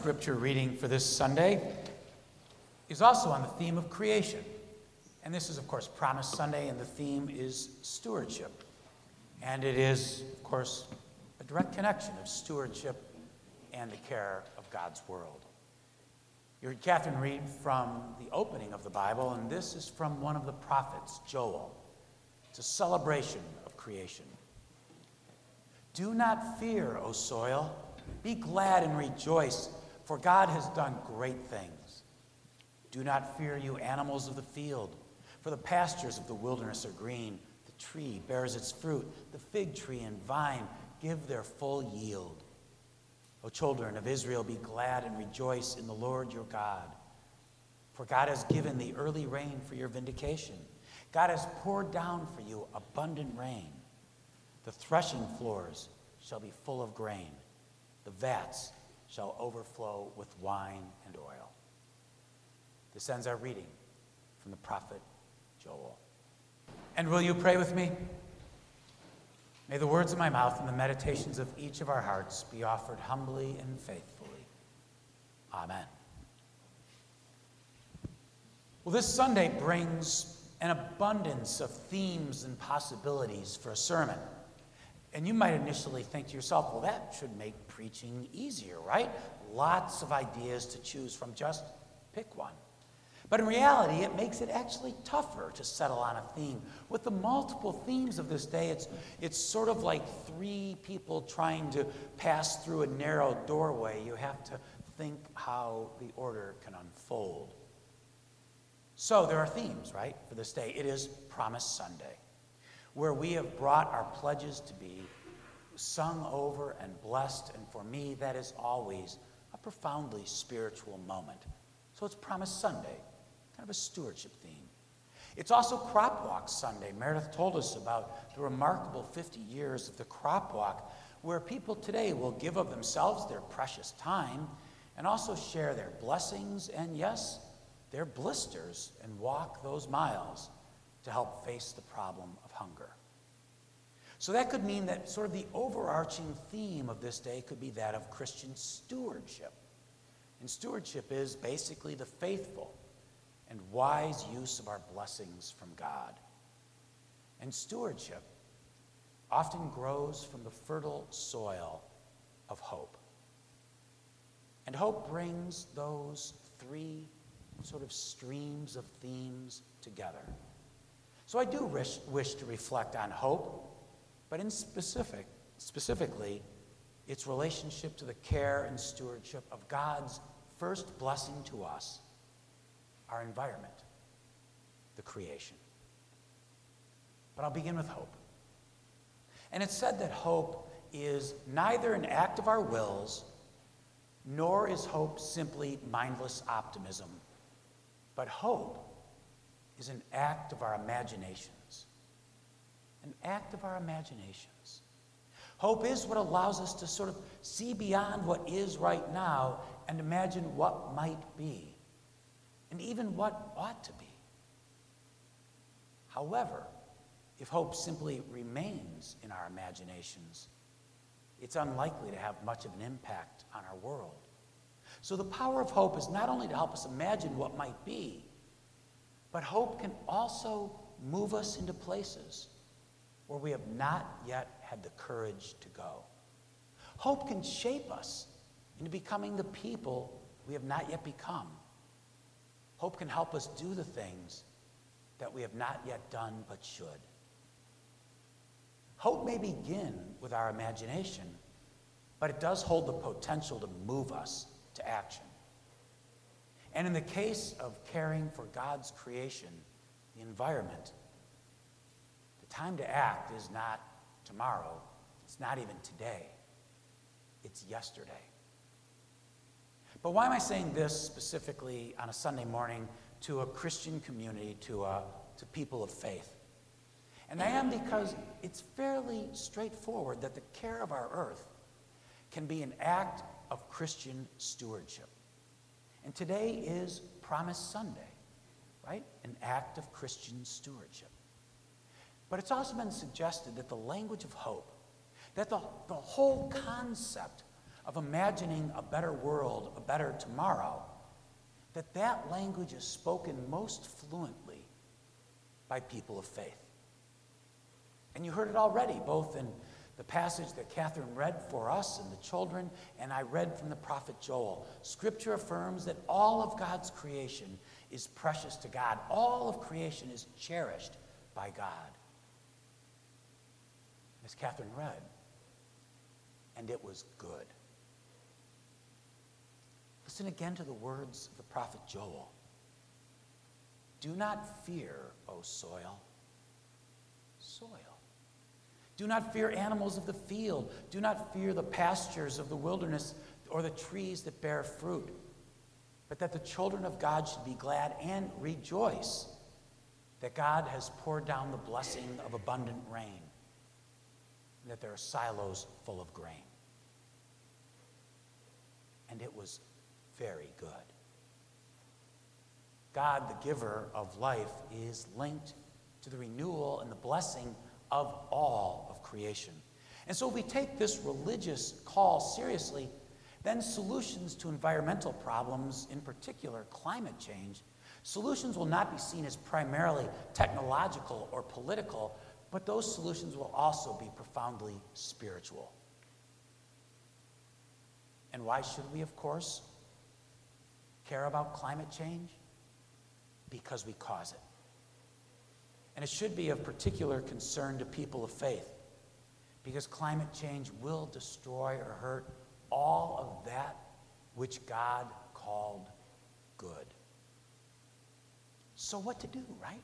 Scripture reading for this Sunday is also on the theme of creation. And this is, of course, Promise Sunday, and the theme is stewardship. And it is, of course, a direct connection of stewardship and the care of God's world. You heard Catherine read from the opening of the Bible, and this is from one of the prophets, Joel. It's a celebration of creation. Do not fear, O soil. Be glad and rejoice for God has done great things. Do not fear, you animals of the field, for the pastures of the wilderness are green. The tree bears its fruit, the fig tree and vine give their full yield. O children of Israel, be glad and rejoice in the Lord your God. For God has given the early rain for your vindication. God has poured down for you abundant rain. The threshing floors shall be full of grain, the vats shall overflow with wine and oil. This ends our reading from the prophet Joel. And will you pray with me? May the words of my mouth and the meditations of each of our hearts be offered humbly and faithfully. Amen. Well, this Sunday brings an abundance of themes and possibilities for a sermon. And you might initially think to yourself, well, that should make preaching easier, right? Lots of ideas to choose from, just pick one. But in reality, it makes it actually tougher to settle on a theme. With the multiple themes of this day, it's, it's sort of like three people trying to pass through a narrow doorway. You have to think how the order can unfold. So there are themes, right, for this day. It is Promise Sunday where we have brought our pledges to be sung over and blessed. And for me, that is always a profoundly spiritual moment. So it's Promise Sunday, kind of a stewardship theme. It's also Crop Walk Sunday. Meredith told us about the remarkable 50 years of the Crop Walk, where people today will give of themselves their precious time and also share their blessings and, yes, their blisters and walk those miles to help face the problem of hunger. So that could mean that sort of the overarching theme of this day could be that of Christian stewardship. And stewardship is basically the faithful and wise use of our blessings from God. And stewardship often grows from the fertile soil of hope. And hope brings those three sort of streams of themes together. So I do wish, wish to reflect on hope, but in specific, specifically, its relationship to the care and stewardship of God's first blessing to us, our environment, the creation. But I'll begin with hope. And it's said that hope is neither an act of our wills, nor is hope simply mindless optimism, but hope is an act of our imaginations. An act of our imaginations. Hope is what allows us to sort of see beyond what is right now and imagine what might be, and even what ought to be. However, if hope simply remains in our imaginations, it's unlikely to have much of an impact on our world. So, the power of hope is not only to help us imagine what might be, but hope can also move us into places where we have not yet had the courage to go. Hope can shape us into becoming the people we have not yet become. Hope can help us do the things that we have not yet done but should. Hope may begin with our imagination, but it does hold the potential to move us to action. And in the case of caring for God's creation, the environment, the time to act is not tomorrow, it's not even today, it's yesterday. But why am I saying this specifically on a Sunday morning to a Christian community, to, a, to people of faith? And I am because it's fairly straightforward that the care of our earth can be an act of Christian stewardship. And today is Promise Sunday, right? An act of Christian stewardship. But it's also been suggested that the language of hope, that the, the whole concept of imagining a better world, a better tomorrow, that that language is spoken most fluently by people of faith. And you heard it already, both in the passage that Catherine read for us and the children, and I read from the prophet Joel. Scripture affirms that all of God's creation is precious to God, all of creation is cherished by God. As Catherine read, and it was good. Listen again to the words of the prophet Joel. Do not fear, O soil. Soil. Do not fear animals of the field. Do not fear the pastures of the wilderness or the trees that bear fruit. But that the children of God should be glad and rejoice that God has poured down the blessing of abundant rain, and that there are silos full of grain. And it was very good. God, the giver of life, is linked to the renewal and the blessing of all creation. And so, if we take this religious call seriously, then solutions to environmental problems, in particular climate change, solutions will not be seen as primarily technological or political, but those solutions will also be profoundly spiritual. And why should we, of course, care about climate change? Because we cause it. And it should be of particular concern to people of faith because climate change will destroy or hurt all of that which God called good. So, what to do, right?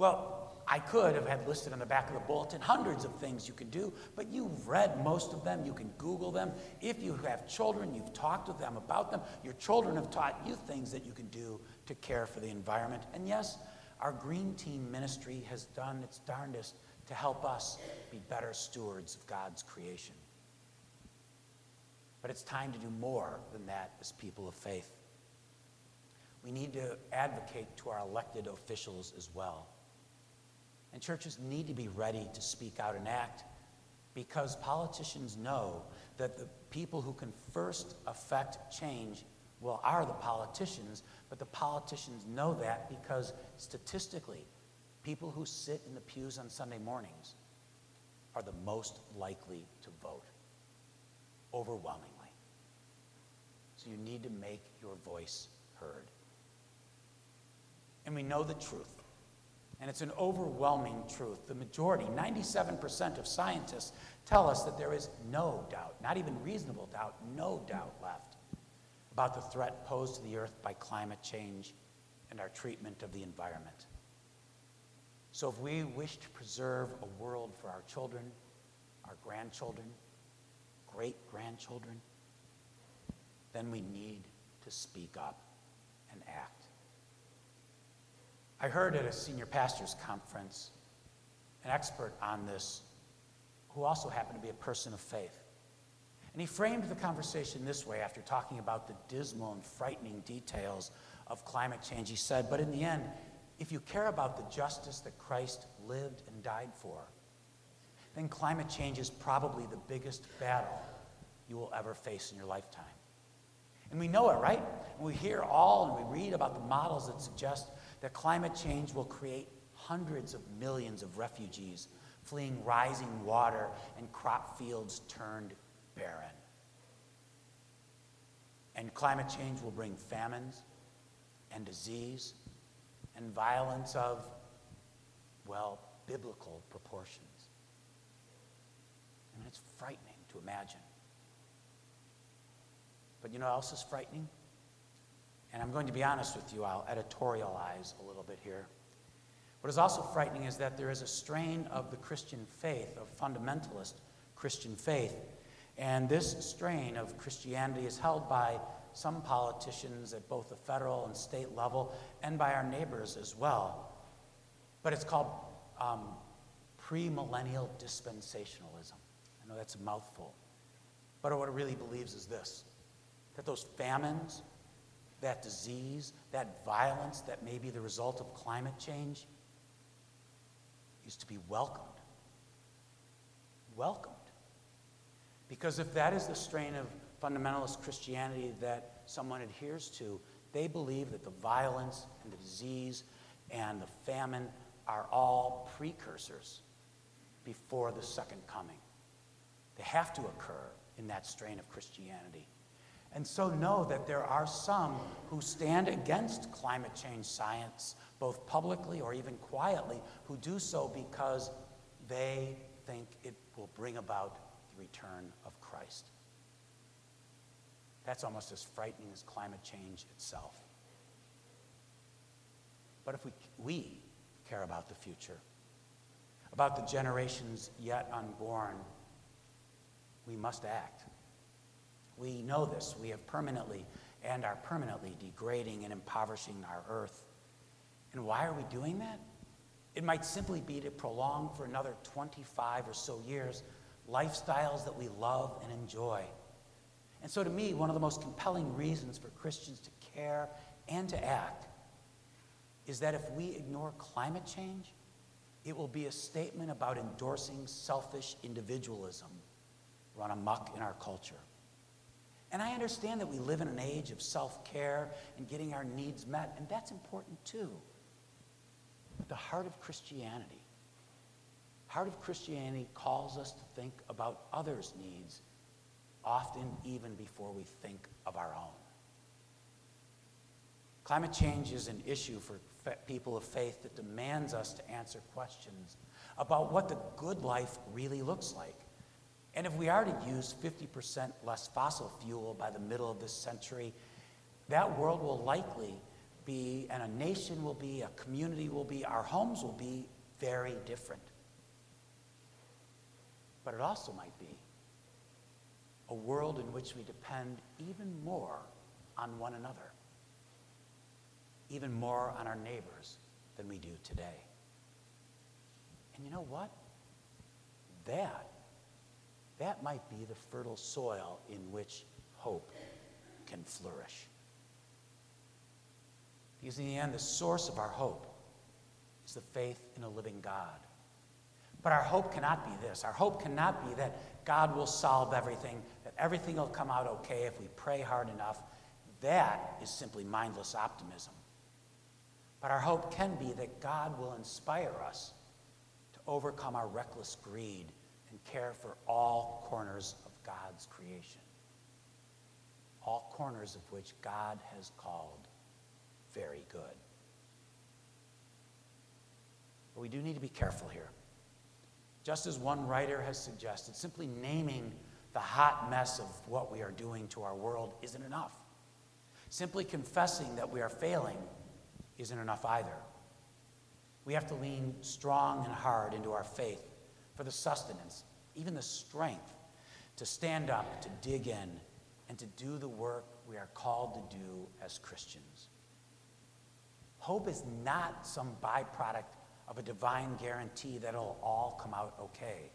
Well, I could have had listed on the back of the bulletin hundreds of things you can do, but you've read most of them. You can Google them. If you have children, you've talked with them about them. Your children have taught you things that you can do to care for the environment. And yes, our Green Team ministry has done its darndest to help us be better stewards of God's creation. But it's time to do more than that as people of faith. We need to advocate to our elected officials as well. And churches need to be ready to speak out and act because politicians know that the people who can first affect change, well, are the politicians, but the politicians know that because statistically, people who sit in the pews on Sunday mornings are the most likely to vote, overwhelmingly. So you need to make your voice heard. And we know the truth. And it's an overwhelming truth. The majority, 97% of scientists, tell us that there is no doubt, not even reasonable doubt, no doubt left about the threat posed to the earth by climate change and our treatment of the environment. So, if we wish to preserve a world for our children, our grandchildren, great grandchildren, then we need to speak up and act. I heard at a senior pastors conference an expert on this who also happened to be a person of faith. And he framed the conversation this way after talking about the dismal and frightening details of climate change. He said, But in the end, if you care about the justice that Christ lived and died for, then climate change is probably the biggest battle you will ever face in your lifetime. And we know it, right? And we hear all and we read about the models that suggest that climate change will create hundreds of millions of refugees fleeing rising water and crop fields turned barren. And climate change will bring famines and disease and violence of, well, biblical proportions. I mean, it's frightening to imagine. But you know what else is frightening? And I'm going to be honest with you, I'll editorialize a little bit here. What is also frightening is that there is a strain of the Christian faith, of fundamentalist Christian faith. And this strain of Christianity is held by some politicians at both the federal and state level and by our neighbors as well. But it's called um, premillennial dispensationalism. I know that's a mouthful. But what it really believes is this that those famines, that disease, that violence that may be the result of climate change is to be welcomed. Welcomed. Because if that is the strain of fundamentalist Christianity that someone adheres to, they believe that the violence and the disease and the famine are all precursors before the second coming. They have to occur in that strain of Christianity. And so know that there are some who stand against climate change science, both publicly or even quietly, who do so because they think it will bring about the return of Christ. That's almost as frightening as climate change itself. But if we, we care about the future, about the generations yet unborn, we must act. We know this. We have permanently and are permanently degrading and impoverishing our earth. And why are we doing that? It might simply be to prolong for another 25 or so years lifestyles that we love and enjoy. And so, to me, one of the most compelling reasons for Christians to care and to act is that if we ignore climate change, it will be a statement about endorsing selfish individualism run amok in our culture. And I understand that we live in an age of self care and getting our needs met, and that's important too. But the heart of Christianity, heart of Christianity calls us to think about others' needs, often even before we think of our own. Climate change is an issue for people of faith that demands us to answer questions about what the good life really looks like. And if we are to use 50% less fossil fuel by the middle of this century, that world will likely be, and a nation will be, a community will be, our homes will be very different. But it also might be a world in which we depend even more on one another, even more on our neighbors than we do today. And you know what? That that might be the fertile soil in which hope can flourish. Because in the end, the source of our hope is the faith in a living God. But our hope cannot be this. Our hope cannot be that God will solve everything, everything will come out okay if we pray hard enough. That is simply mindless optimism. But our hope can be that God will inspire us to overcome our reckless greed and care for all corners of God's creation, all corners of which God has called very good. But we do need to be careful here. Just as one writer has suggested, simply naming the hot mess of what we are doing to our world isn't enough. Simply confessing that we are failing isn't enough either. We have to lean strong and hard into our faith for the sustenance, even the strength to stand up, to dig in, and to do the work we are called to do as Christians. Hope is not some byproduct of a divine guarantee that it'll all come out okay.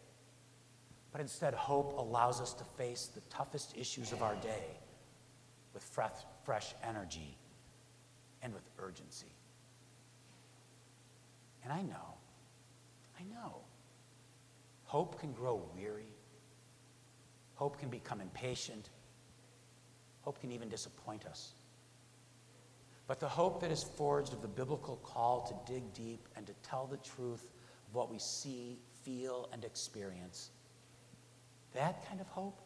But instead, hope allows us to face the toughest issues of our day with fresh, energy and with urgency. And I know, I know, Hope can grow weary. Hope can become impatient. Hope can even disappoint us. But the hope that is forged of the biblical call to dig deep and to tell the truth of what we see, feel, and experience, that kind of hope,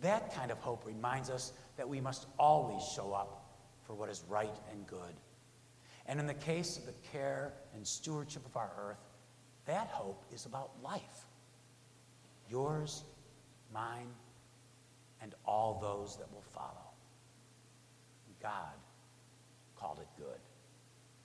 that kind of hope reminds us that we must always show up for what is right and good. And in the case of the care and stewardship of our earth, that hope is about life. Yours, mine, and all those that will follow. God.